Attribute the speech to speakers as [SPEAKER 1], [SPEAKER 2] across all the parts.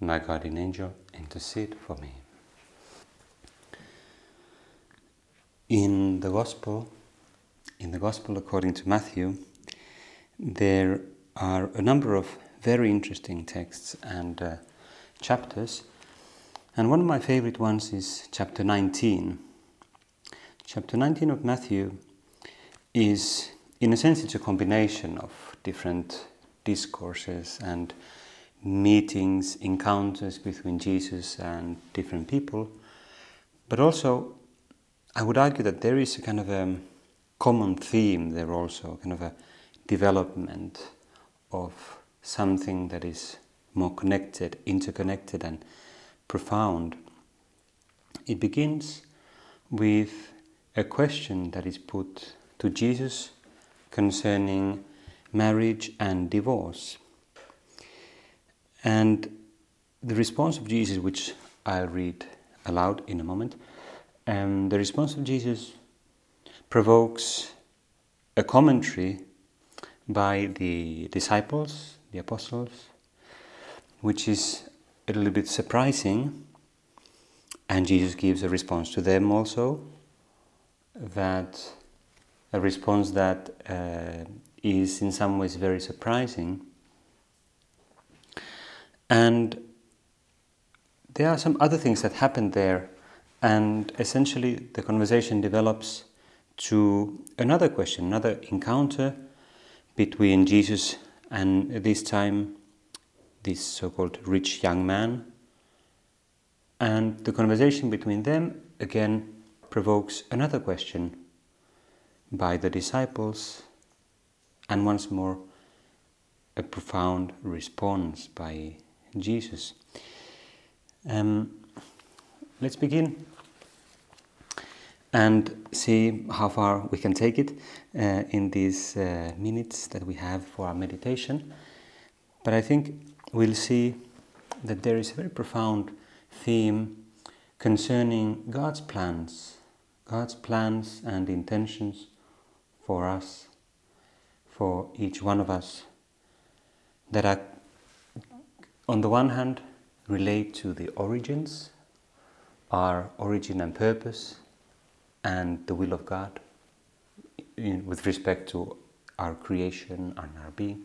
[SPEAKER 1] my guardian angel, intercede for me. In the Gospel, in the Gospel according to Matthew, there are a number of very interesting texts and uh, chapters, and one of my favorite ones is chapter 19. Chapter 19 of Matthew is, in a sense, it's a combination of different discourses and meetings, encounters between Jesus and different people. But also, I would argue that there is a kind of a common theme there also, kind of a development of something that is more connected, interconnected, and profound. It begins with a question that is put to Jesus concerning marriage and divorce. And the response of Jesus, which I'll read aloud in a moment, um, the response of Jesus provokes a commentary by the disciples, the apostles, which is a little bit surprising. And Jesus gives a response to them also, that a response that uh, is in some ways very surprising and there are some other things that happen there, and essentially the conversation develops to another question, another encounter between Jesus and this time this so called rich young man. And the conversation between them again provokes another question by the disciples, and once more a profound response by Jesus. Um, let's begin and see how far we can take it uh, in these uh, minutes that we have for our meditation. But I think we'll see that there is a very profound theme concerning God's plans, God's plans and intentions for us, for each one of us, that are on the one hand, relate to the origins, our origin and purpose, and the will of God in, with respect to our creation and our being.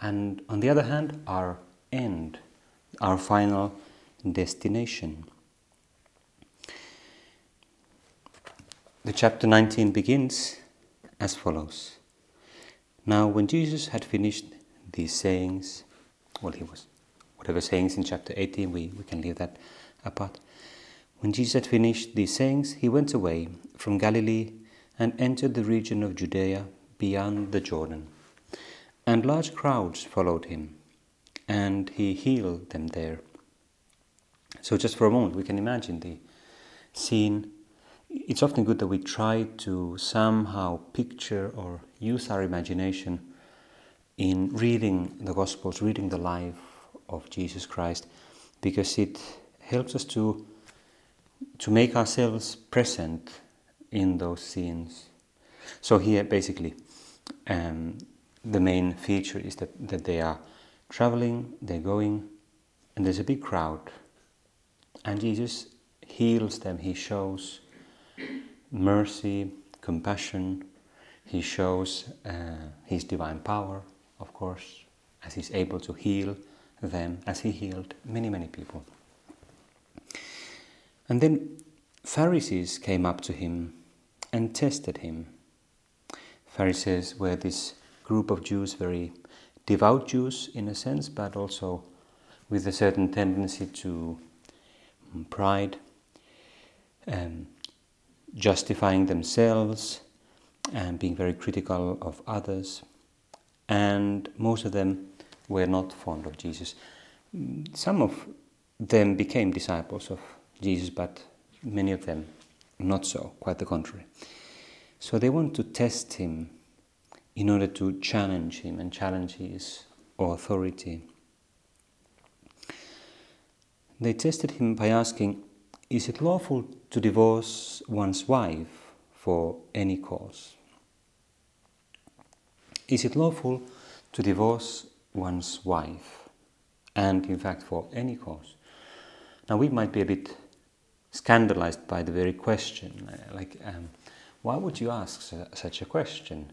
[SPEAKER 1] And on the other hand, our end, our final destination. The chapter 19 begins as follows Now, when Jesus had finished these sayings, well, he was whatever sayings in chapter 18, we, we can leave that apart. When Jesus had finished these sayings, he went away from Galilee and entered the region of Judea beyond the Jordan. And large crowds followed him, and he healed them there. So, just for a moment, we can imagine the scene. It's often good that we try to somehow picture or use our imagination in reading the Gospels, reading the life of Jesus Christ because it helps us to to make ourselves present in those scenes. So here, basically, um, the main feature is that, that they are traveling, they're going, and there's a big crowd. And Jesus heals them. He shows mercy, compassion. He shows uh, His divine power, of course, as He's able to heal them as he healed many, many people. And then Pharisees came up to him and tested him. Pharisees were this group of Jews, very devout Jews in a sense, but also with a certain tendency to pride, um, justifying themselves, and being very critical of others. And most of them were not fond of Jesus. Some of them became disciples of Jesus, but many of them not so, quite the contrary. So they want to test him in order to challenge him and challenge his authority. They tested him by asking, Is it lawful to divorce one's wife for any cause? Is it lawful to divorce one's wife? And in fact, for any cause. Now, we might be a bit scandalized by the very question. Like, um, why would you ask such a question?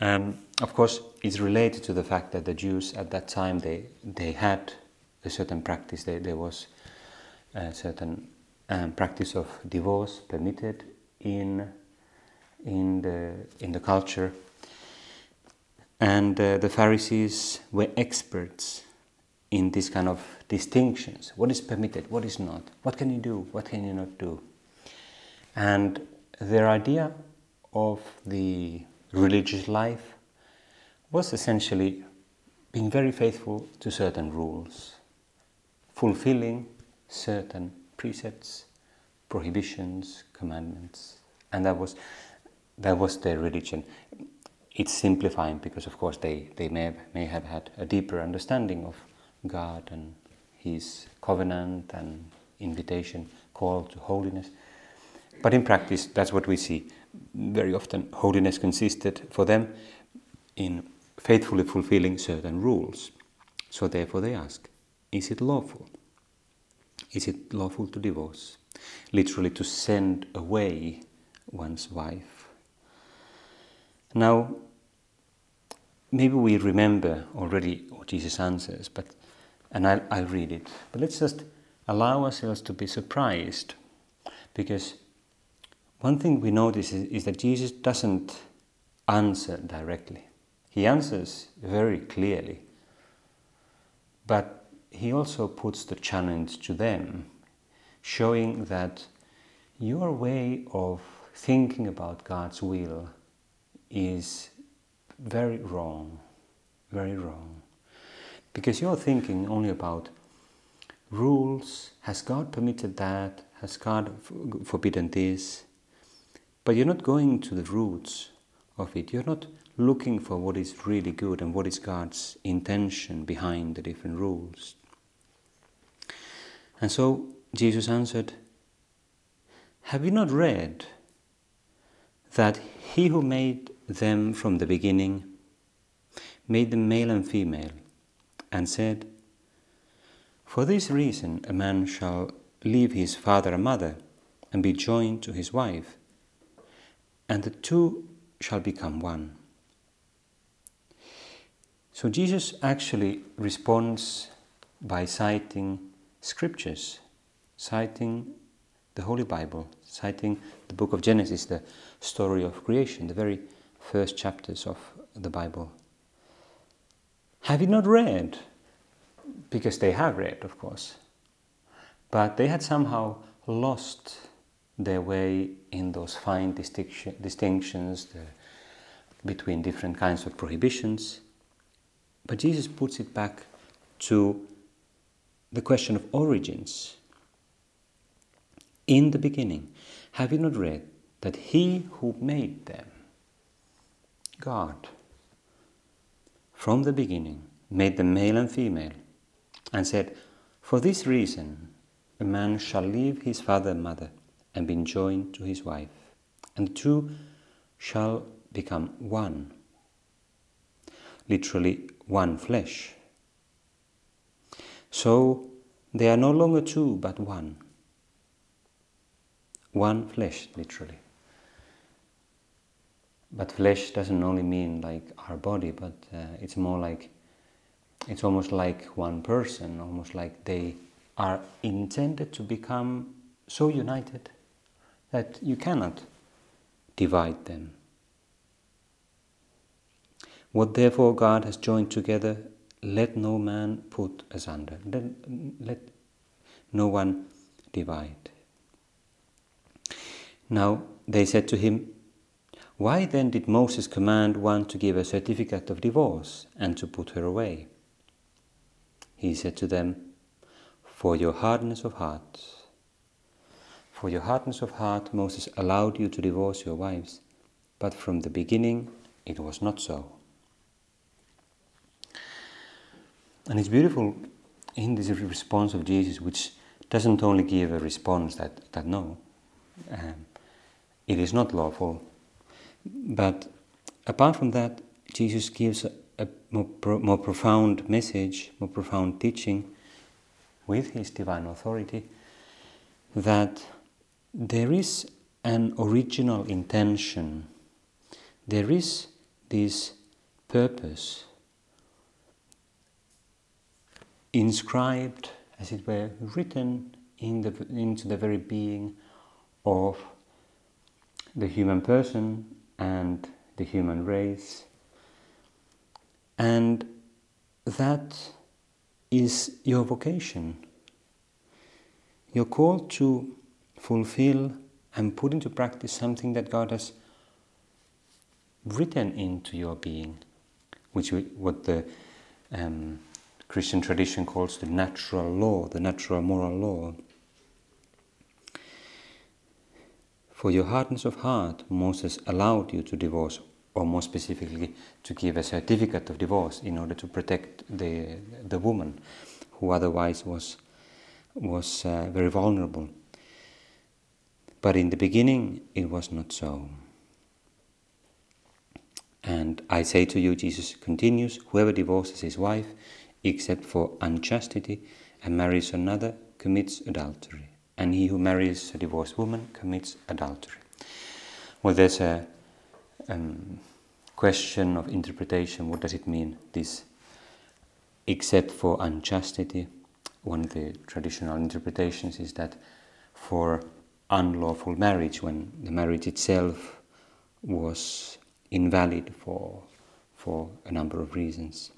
[SPEAKER 1] Um, of course, it's related to the fact that the Jews at that time they they had a certain practice. There, there was a certain um, practice of divorce permitted in in the in the culture, and uh, the Pharisees were experts in this kind of distinctions. What is permitted? What is not? What can you do? What can you not do? And their idea of the religious life was essentially being very faithful to certain rules, fulfilling certain precepts, prohibitions, commandments, and that was that was their religion. It's simplifying because, of course, they, they may have, may have had a deeper understanding of God and His covenant and invitation, call to holiness. But in practice, that's what we see very often holiness consisted for them in faithfully fulfilling certain rules. So therefore they ask, is it lawful? Is it lawful to divorce? Literally to send away one's wife. Now, maybe we remember already what Jesus answers, but and I'll, I'll read it. But let's just allow ourselves to be surprised because one thing we notice is, is that Jesus doesn't answer directly. He answers very clearly, but he also puts the challenge to them, showing that your way of thinking about God's will is very wrong, very wrong. Because you're thinking only about rules. Has God permitted that? Has God forbidden this? But you're not going to the roots of it. You're not looking for what is really good and what is God's intention behind the different rules. And so Jesus answered, Have you not read that he who made them from the beginning made them male and female, and said, For this reason a man shall leave his father and mother and be joined to his wife and the two shall become one. So Jesus actually responds by citing scriptures, citing the Holy Bible, citing the book of Genesis, the story of creation, the very first chapters of the Bible. Have you not read? Because they have read, of course. But they had somehow lost their way in those fine distinction, distinctions the, between different kinds of prohibitions. But Jesus puts it back to the question of origins. In the beginning, have you not read that He who made them, God, from the beginning made them male and female, and said, For this reason a man shall leave his father and mother and be joined to his wife, and the two shall become one. Literally, one flesh. So they are no longer two, but one. One flesh, literally. But flesh doesn't only mean like our body, but uh, it's more like, it's almost like one person, almost like they are intended to become so united that you cannot divide them. What therefore God has joined together, let no man put asunder. Let, let no one divide. Now they said to him, Why then did Moses command one to give a certificate of divorce and to put her away? He said to them, for your hardness of heart. For your hardness of heart, Moses allowed you to divorce your wives, but from the beginning it was not so. And it's beautiful in this response of Jesus, which doesn't only give a response that, that no, um, it is not lawful, but apart from that, Jesus gives a, a more, pro, more profound message, more profound teaching with his divine authority that there is an original intention, there is this purpose inscribed, as it were, written in the, into the very being of the human person and the human race. And that is your vocation. You're called to fulfill and put into practice something that God has written into your being, which we, what the um, Christian tradition calls the natural law, the natural moral law. For your hardness of heart, Moses allowed you to divorce, or more specifically, to give a certificate of divorce in order to protect the, the woman who otherwise was, was uh, very vulnerable. But in the beginning, it was not so. And I say to you, Jesus continues, whoever divorces his wife, except for unchastity, and marries another, commits adultery. And he who marries a divorced woman commits adultery. Well, there's a um, question of interpretation. What does it mean, this except for unchastity? One of the traditional interpretations is that for unlawful marriage, when the marriage itself was invalid for, for a number of reasons.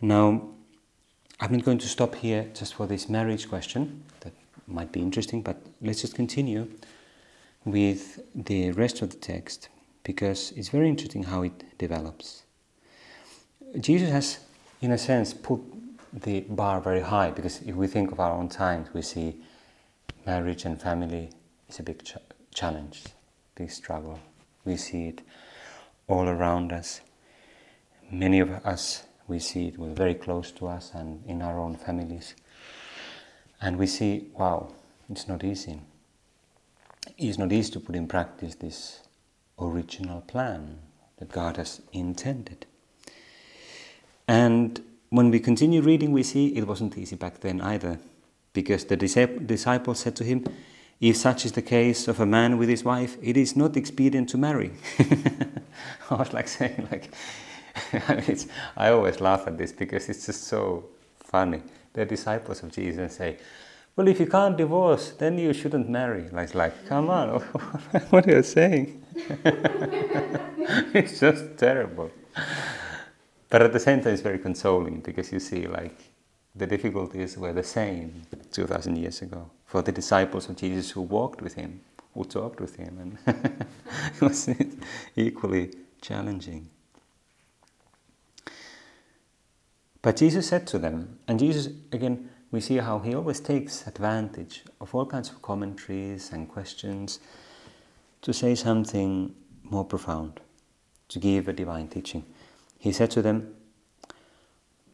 [SPEAKER 1] Now, I'm not going to stop here just for this marriage question, that might be interesting, but let's just continue with the rest of the text because it's very interesting how it develops. Jesus has, in a sense, put the bar very high because if we think of our own times, we see marriage and family is a big ch- challenge, big struggle. We see it all around us. Many of us we see it was very close to us and in our own families. And we see, wow, it's not easy. It's not easy to put in practice this original plan that God has intended. And when we continue reading, we see it wasn't easy back then either, because the disciples said to him, If such is the case of a man with his wife, it is not expedient to marry. I was like saying, like, I always laugh at this because it's just so funny. The disciples of Jesus say, well, if you can't divorce, then you shouldn't marry. Like, like come on, what are you saying? it's just terrible. But at the same time, it's very consoling because you see, like, the difficulties were the same 2,000 years ago for the disciples of Jesus who walked with him, who talked with him, and it was equally challenging. But Jesus said to them, and Jesus, again, we see how he always takes advantage of all kinds of commentaries and questions to say something more profound, to give a divine teaching. He said to them,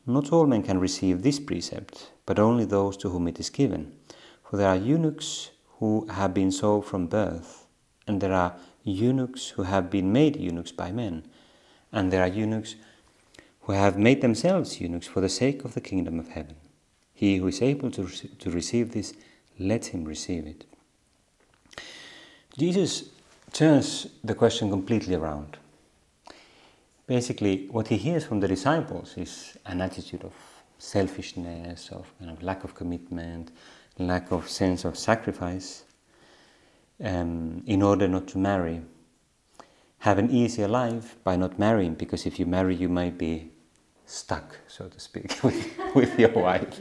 [SPEAKER 1] Not all men can receive this precept, but only those to whom it is given. For there are eunuchs who have been so from birth, and there are eunuchs who have been made eunuchs by men, and there are eunuchs who have made themselves eunuchs for the sake of the kingdom of heaven. He who is able to, to receive this, let him receive it. Jesus turns the question completely around. Basically, what he hears from the disciples is an attitude of selfishness, of kind of lack of commitment, lack of sense of sacrifice, um, in order not to marry. Have an easier life by not marrying, because if you marry, you might be stuck, so to speak, with, with your wife.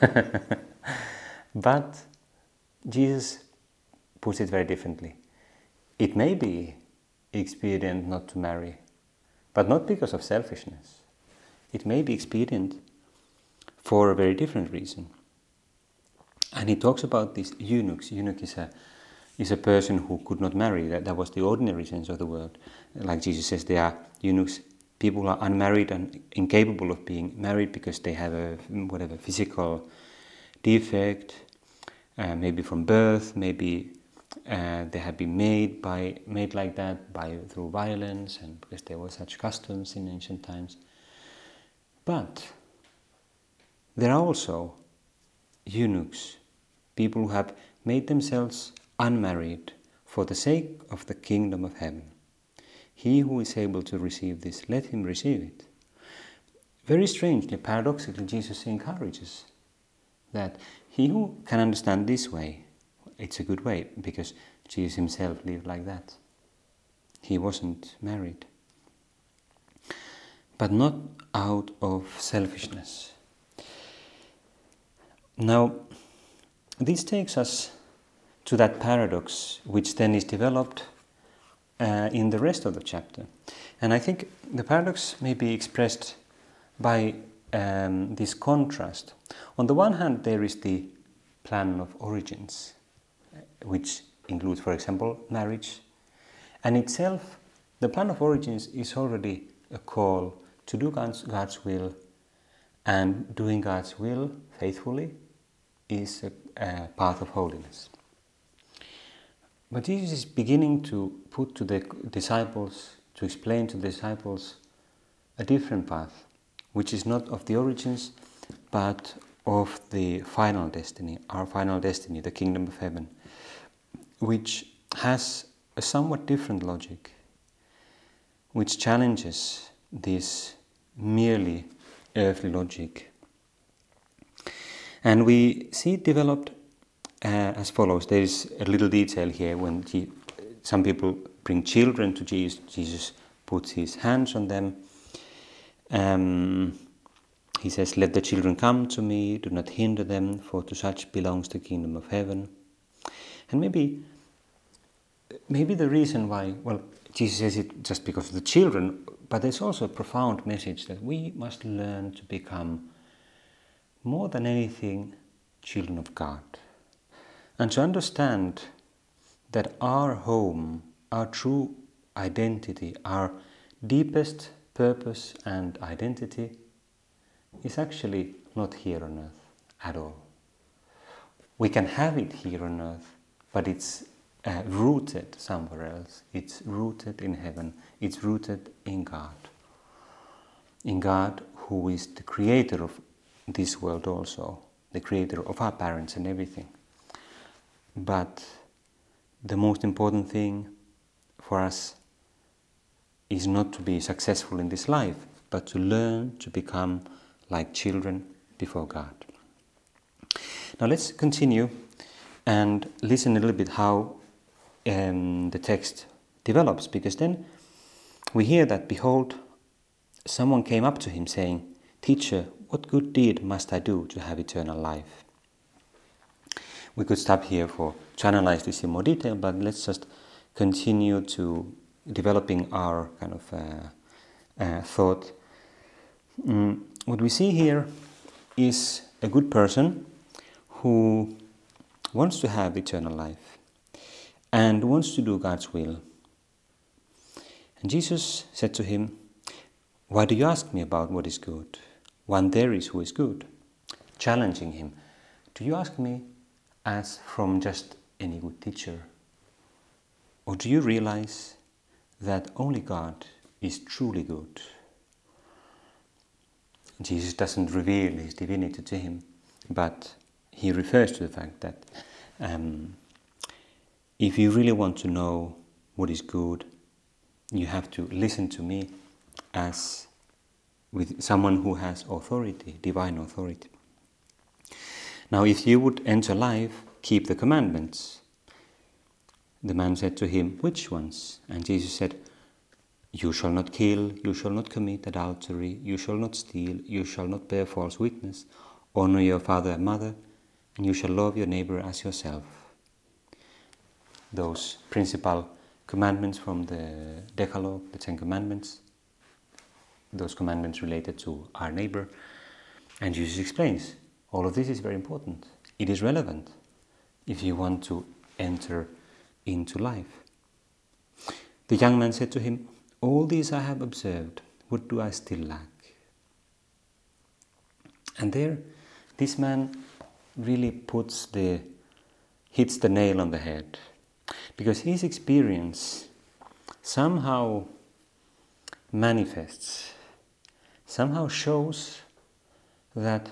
[SPEAKER 1] but Jesus puts it very differently. It may be expedient not to marry, but not because of selfishness. It may be expedient for a very different reason. And he talks about these eunuchs. Eunuch is a is a person who could not marry. That, that was the ordinary sense of the word. Like Jesus says, they are eunuchs, people are unmarried and incapable of being married because they have a whatever physical defect, uh, maybe from birth, maybe uh, they have been made by made like that by through violence and because there were such customs in ancient times. But there are also eunuchs, people who have made themselves unmarried for the sake of the kingdom of heaven. He who is able to receive this, let him receive it. Very strangely, paradoxically, Jesus encourages that he who can understand this way, it's a good way because Jesus himself lived like that. He wasn't married. But not out of selfishness. Now, this takes us to that paradox, which then is developed uh, in the rest of the chapter. And I think the paradox may be expressed by um, this contrast. On the one hand, there is the plan of origins, which includes, for example, marriage. And itself, the plan of origins is already a call to do God's, God's will, and doing God's will faithfully is a, a path of holiness. But Jesus is beginning to put to the disciples, to explain to the disciples a different path, which is not of the origins, but of the final destiny, our final destiny, the kingdom of heaven, which has a somewhat different logic, which challenges this merely earthly logic. And we see it developed uh, as follows. There is a little detail here when he, some people bring children to Jesus, Jesus puts his hands on them. Um, he says, Let the children come to me, do not hinder them, for to such belongs the kingdom of heaven. And maybe, maybe the reason why, well, Jesus says it just because of the children, but there's also a profound message that we must learn to become, more than anything, children of God. And to understand that our home, our true identity, our deepest purpose and identity is actually not here on earth at all. We can have it here on earth, but it's uh, rooted somewhere else. It's rooted in heaven. It's rooted in God. In God, who is the creator of this world also, the creator of our parents and everything. But the most important thing for us is not to be successful in this life, but to learn to become like children before God. Now let's continue and listen a little bit how um, the text develops, because then we hear that, behold, someone came up to him saying, Teacher, what good deed must I do to have eternal life? We could stop here for to analyze this in more detail, but let's just continue to developing our kind of uh, uh, thought. Mm, what we see here is a good person who wants to have eternal life and wants to do God's will. And Jesus said to him, Why do you ask me about what is good? One there is who is good. Challenging him, Do you ask me as from just any good teacher? Or do you realize that only God is truly good? Jesus doesn't reveal his divinity to him, but he refers to the fact that um, if you really want to know what is good, you have to listen to me as with someone who has authority, divine authority. Now, if you would enter life, keep the commandments. The man said to him, Which ones? And Jesus said, You shall not kill, you shall not commit adultery, you shall not steal, you shall not bear false witness, honor your father and mother, and you shall love your neighbor as yourself. Those principal commandments from the Decalogue, the Ten Commandments, those commandments related to our neighbor, And Jesus explains all of this is very important. It is relevant if you want to enter into life. The young man said to him, All these I have observed, what do I still lack? And there, this man really puts the hits the nail on the head because his experience somehow manifests, somehow shows that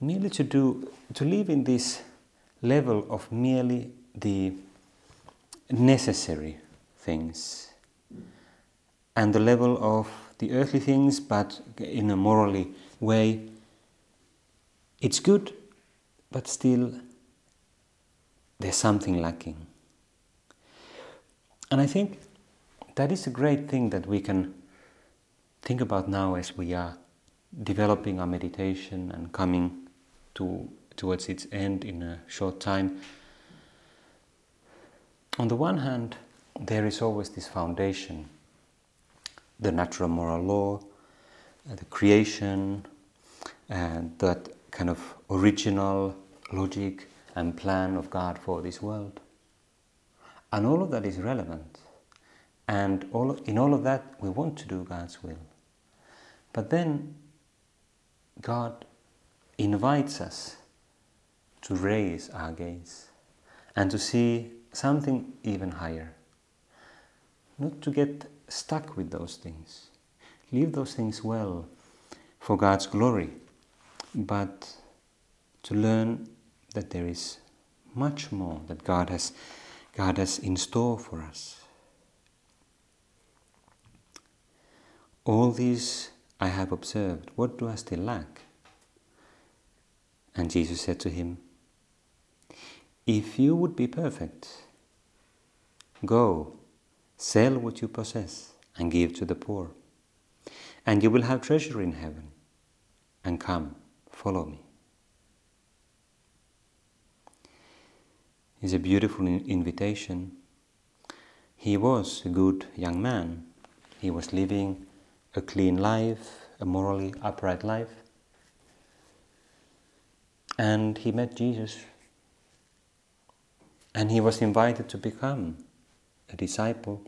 [SPEAKER 1] merely to do to live in this level of merely the necessary things and the level of the earthly things but in a morally way it's good but still there's something lacking. And i think that is a great thing that we can think about now as we are developing our meditation and coming to, towards its end in a short time. On the one hand, there is always this foundation the natural moral law, uh, the creation, and that kind of original logic and plan of God for this world. And all of that is relevant. And all, in all of that, we want to do God's will. But then God invites us to raise our gaze and to see something even higher. Not to get stuck with those things. Leave those things well for God's glory, but to learn that there is much more that God has, God has in store for us. All these I have observed. What do I still lack? And Jesus said to him, If you would be perfect, go, sell what you possess, and give to the poor, and you will have treasure in heaven. And come, follow me. It's a beautiful invitation. He was a good young man. He was living a clean life, a morally upright life. And he met Jesus. And he was invited to become a disciple.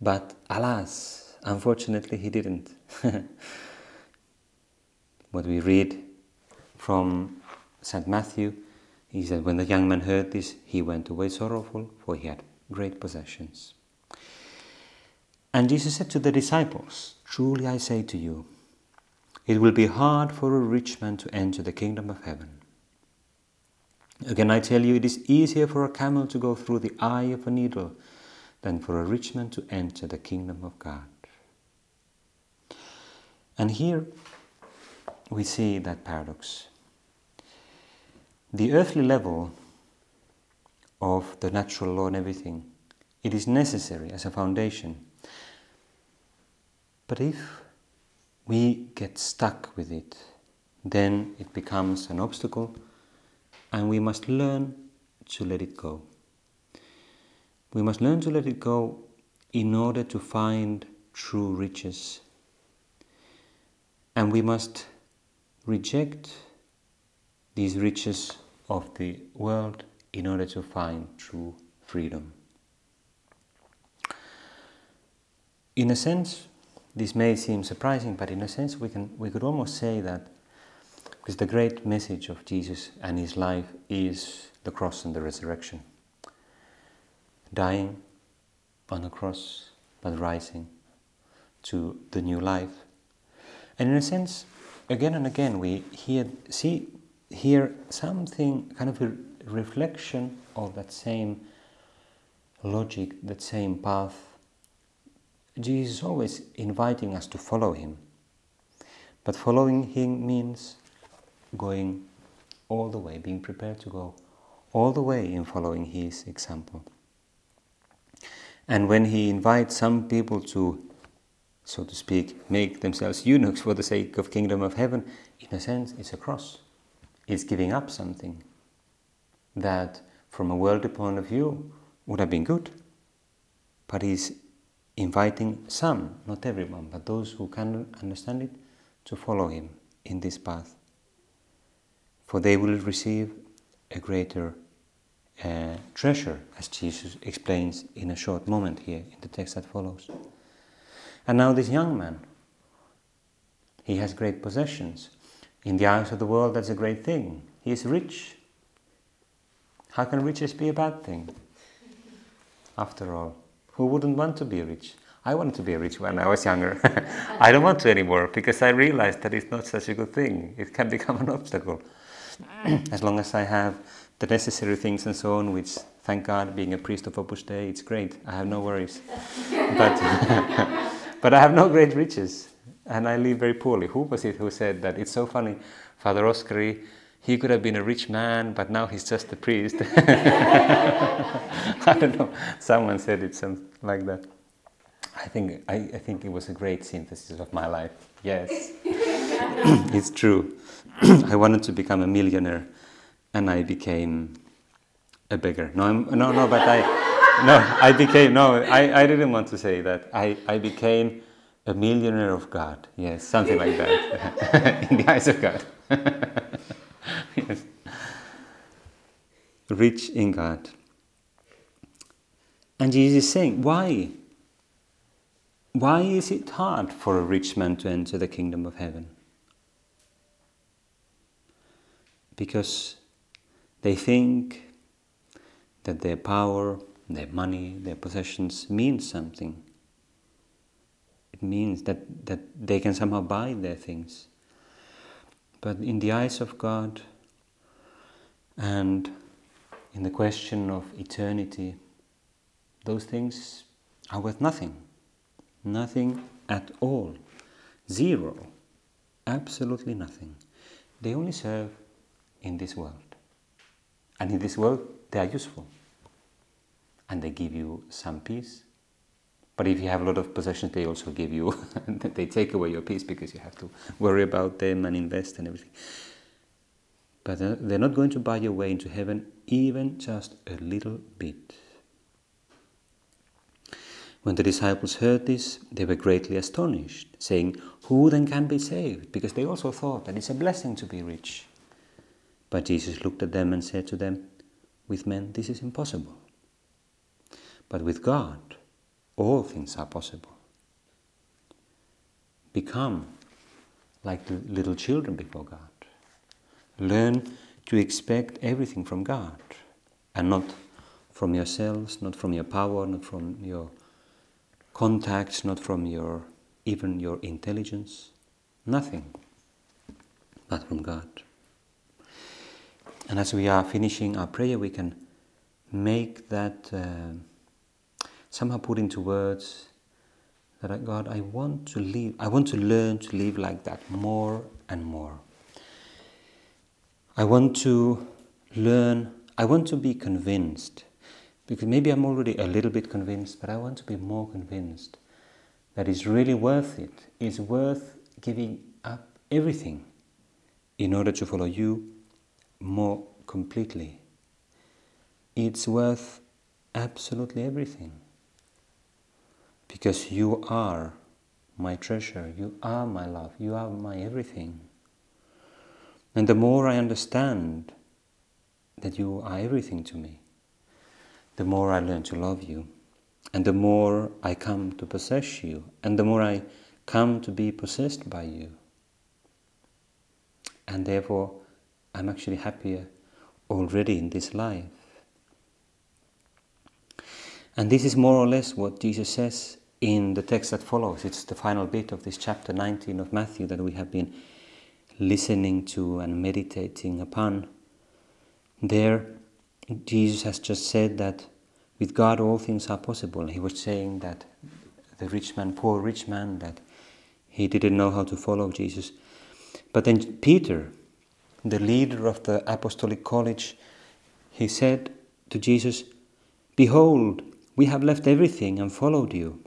[SPEAKER 1] But alas, unfortunately, he didn't. what we read from St. Matthew is that when the young man heard this, he went away sorrowful, for he had great possessions. And Jesus said to the disciples, Truly I say to you, it will be hard for a rich man to enter the kingdom of heaven. Again, I tell you, it is easier for a camel to go through the eye of a needle than for a rich man to enter the kingdom of God. And here we see that paradox. The earthly level of the natural law and everything, it is necessary as a foundation but if we get stuck with it, then it becomes an obstacle and we must learn to let it go. We must learn to let it go in order to find true riches. And we must reject these riches of the world in order to find true freedom. In a sense, this may seem surprising, but in a sense, we, can, we could almost say that because the great message of Jesus and his life is the cross and the resurrection. Dying on the cross, but rising to the new life. And in a sense, again and again, we hear, see here something, kind of a reflection of that same logic, that same path Jesus is always inviting us to follow him. But following him means going all the way, being prepared to go all the way in following his example. And when he invites some people to, so to speak, make themselves eunuchs for the sake of kingdom of heaven, in a sense it's a cross. It's giving up something that from a worldly point of view would have been good. But he's inviting some, not everyone, but those who can understand it, to follow him in this path. For they will receive a greater uh, treasure, as Jesus explains in a short moment here in the text that follows. And now, this young man, he has great possessions. In the eyes of the world, that's a great thing. He is rich. How can riches be a bad thing? After all, who wouldn't want to be rich? I wanted to be rich when I was younger. I don't want to anymore because I realized that it's not such a good thing. It can become an obstacle. as long as I have the necessary things and so on, which, thank God, being a priest of Opus Dei, it's great. I have no worries. but, but I have no great riches and I live very poorly. Who was it who said that? It's so funny. Father Oskari, he could have been a rich man, but now he's just a priest. I don't know. Someone said it something like that. I think, I, I think it was a great synthesis of my life. Yes, it's true. I wanted to become a millionaire, and I became a beggar. No, I'm, no, no, but I, no, I became, no, I, I didn't want to say that. I, I became a millionaire of God. Yes, something like that. In the eyes of God. Yes. Rich in God. And Jesus is saying, why? Why is it hard for a rich man to enter the kingdom of heaven? Because they think that their power, their money, their possessions mean something. It means that, that they can somehow buy their things. But in the eyes of God and in the question of eternity, those things are worth nothing. Nothing at all. Zero. Absolutely nothing. They only serve in this world. And in this world, they are useful. And they give you some peace. But if you have a lot of possessions, they also give you, they take away your peace because you have to worry about them and invest and everything. But they're not going to buy your way into heaven even just a little bit. When the disciples heard this, they were greatly astonished, saying, Who then can be saved? Because they also thought that it's a blessing to be rich. But Jesus looked at them and said to them, With men this is impossible. But with God all things are possible. Become like little children before God. Learn to expect everything from God and not from yourselves, not from your power, not from your contacts, not from your even your intelligence, nothing but from God. And as we are finishing our prayer, we can make that uh, somehow put into words that God, I want to live, I want to learn to live like that more and more. I want to learn, I want to be convinced because maybe I'm already a little bit convinced, but I want to be more convinced that it's really worth it. It's worth giving up everything in order to follow you more completely. It's worth absolutely everything because you are my treasure, you are my love, you are my everything. And the more I understand that you are everything to me, the more I learn to love you, and the more I come to possess you, and the more I come to be possessed by you. And therefore, I'm actually happier already in this life. And this is more or less what Jesus says in the text that follows. It's the final bit of this chapter 19 of Matthew that we have been listening to and meditating upon. There, Jesus has just said that with God all things are possible. He was saying that the rich man, poor rich man, that he didn't know how to follow Jesus. But then Peter, the leader of the apostolic college, he said to Jesus, Behold, we have left everything and followed you.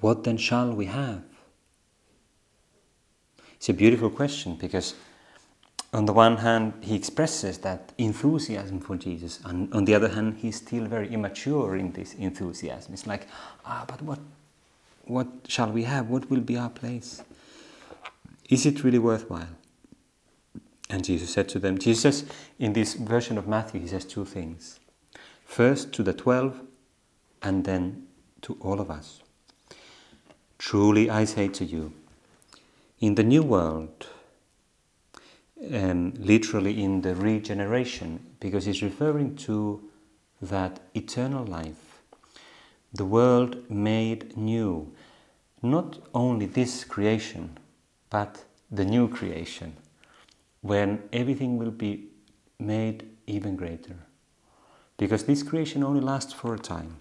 [SPEAKER 1] What then shall we have? It's a beautiful question because on the one hand, he expresses that enthusiasm for Jesus, and on the other hand, he's still very immature in this enthusiasm. It's like, ah, but what, what shall we have? What will be our place? Is it really worthwhile? And Jesus said to them, Jesus, in this version of Matthew, he says two things. First to the twelve, and then to all of us. Truly I say to you, in the new world, um, literally in the regeneration, because he's referring to that eternal life, the world made new, not only this creation, but the new creation, when everything will be made even greater. Because this creation only lasts for a time,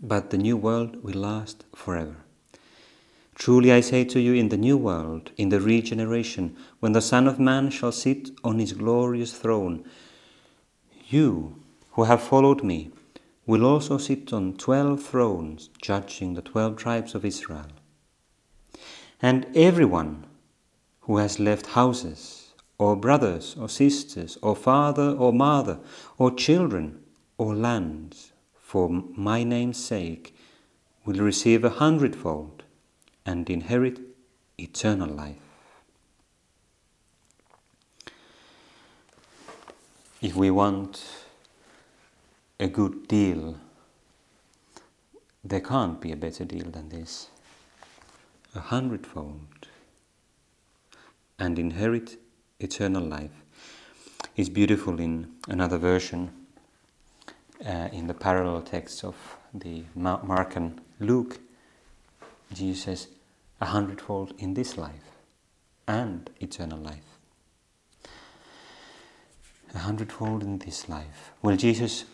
[SPEAKER 1] but the new world will last forever. Truly I say to you, in the new world, in the regeneration, when the Son of Man shall sit on his glorious throne, you who have followed me will also sit on twelve thrones, judging the twelve tribes of Israel. And everyone who has left houses, or brothers, or sisters, or father, or mother, or children, or lands, for my name's sake, will receive a hundredfold and inherit eternal life. If we want a good deal, there can't be a better deal than this. A hundredfold and inherit eternal life is beautiful in another version uh, in the parallel texts of the Mark and Luke. Jesus a hundredfold in this life and eternal life. A hundredfold in this life. Well, Jesus,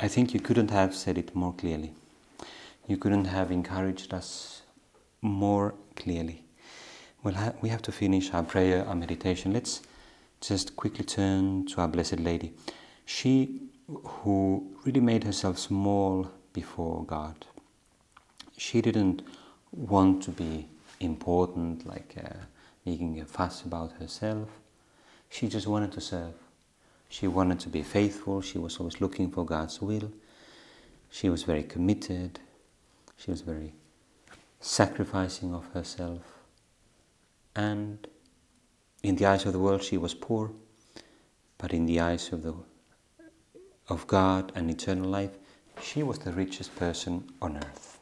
[SPEAKER 1] I think you couldn't have said it more clearly. You couldn't have encouraged us more clearly. Well, we have to finish our prayer, our meditation. Let's just quickly turn to our Blessed Lady. She who really made herself small before God. She didn't want to be important, like uh, making a fuss about herself. She just wanted to serve. She wanted to be faithful. She was always looking for God's will. She was very committed. She was very sacrificing of herself. And in the eyes of the world, she was poor. But in the eyes of, the, of God and eternal life, she was the richest person on earth.